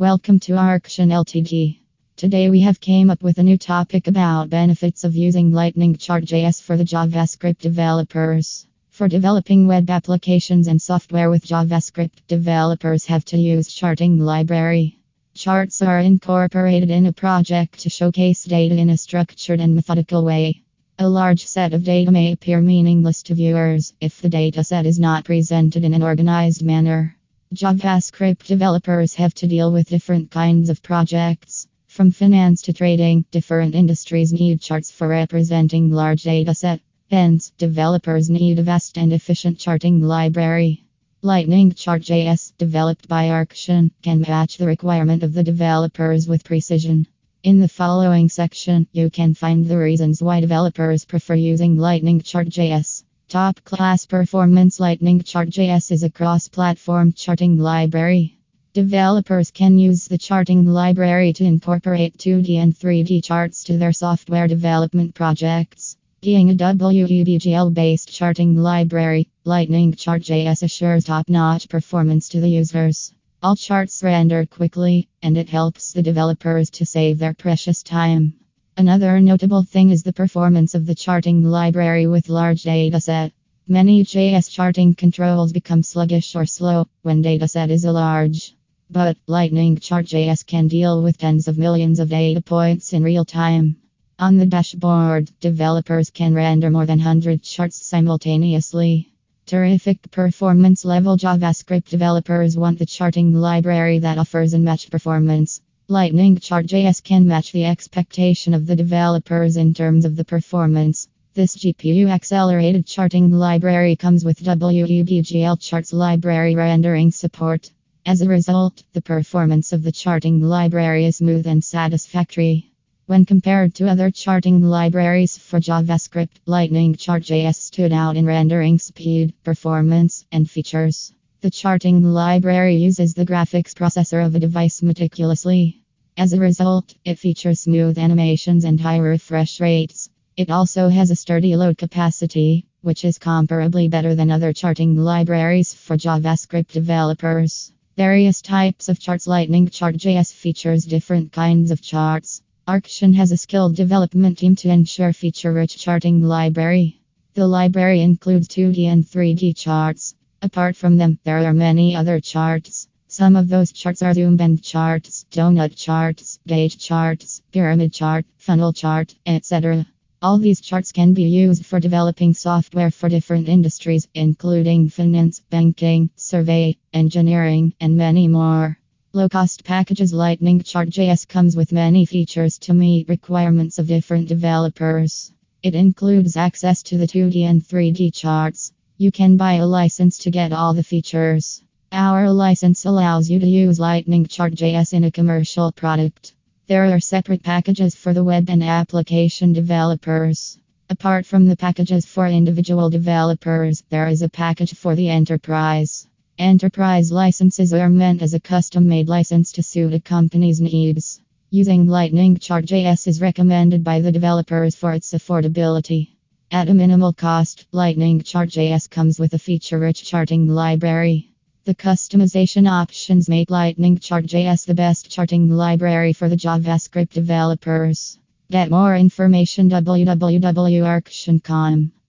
Welcome to Arction Ltd. Today we have came up with a new topic about benefits of using Lightning Chart.js for the JavaScript developers. For developing web applications and software with JavaScript, developers have to use charting library. Charts are incorporated in a project to showcase data in a structured and methodical way. A large set of data may appear meaningless to viewers if the data set is not presented in an organized manner. JavaScript developers have to deal with different kinds of projects. From finance to trading, different industries need charts for representing large data set. Hence, developers need a vast and efficient charting library. Lightning Chart.js, developed by Arction, can match the requirement of the developers with precision. In the following section, you can find the reasons why developers prefer using Lightning Chart.js. Top class performance Lightning Chart.js is a cross platform charting library. Developers can use the charting library to incorporate 2D and 3D charts to their software development projects. Being a WebGL based charting library, Lightning Chart.js assures top notch performance to the users. All charts render quickly, and it helps the developers to save their precious time. Another notable thing is the performance of the charting library with large dataset. Many JS charting controls become sluggish or slow when dataset is large. But Lightning Chart.js can deal with tens of millions of data points in real time. On the dashboard, developers can render more than 100 charts simultaneously. Terrific performance level JavaScript developers want the charting library that offers unmatched performance. Lightning Chart.js can match the expectation of the developers in terms of the performance. This GPU accelerated charting library comes with WebGL charts library rendering support. As a result, the performance of the charting library is smooth and satisfactory. When compared to other charting libraries for JavaScript, Lightning Chart.js stood out in rendering speed, performance, and features. The charting library uses the graphics processor of a device meticulously. As a result, it features smooth animations and high refresh rates. It also has a sturdy load capacity, which is comparably better than other charting libraries for JavaScript developers. Various types of charts Lightning Chart.js features different kinds of charts. Arction has a skilled development team to ensure feature-rich charting library. The library includes 2D and 3D charts. Apart from them, there are many other charts. Some of those charts are zoom band charts, donut charts, gauge charts, pyramid chart, funnel chart, etc. All these charts can be used for developing software for different industries, including finance, banking, survey, engineering, and many more. Low cost packages Lightning Chart.js comes with many features to meet requirements of different developers. It includes access to the 2D and 3D charts. You can buy a license to get all the features. Our license allows you to use Lightning Chart.js in a commercial product. There are separate packages for the web and application developers. Apart from the packages for individual developers, there is a package for the enterprise. Enterprise licenses are meant as a custom made license to suit a company's needs. Using Lightning Chart.js is recommended by the developers for its affordability. At a minimal cost, Lightning Chart.js comes with a feature rich charting library. The customization options make Lightning Chart.js the best charting library for the JavaScript developers. Get more information www.arction.com.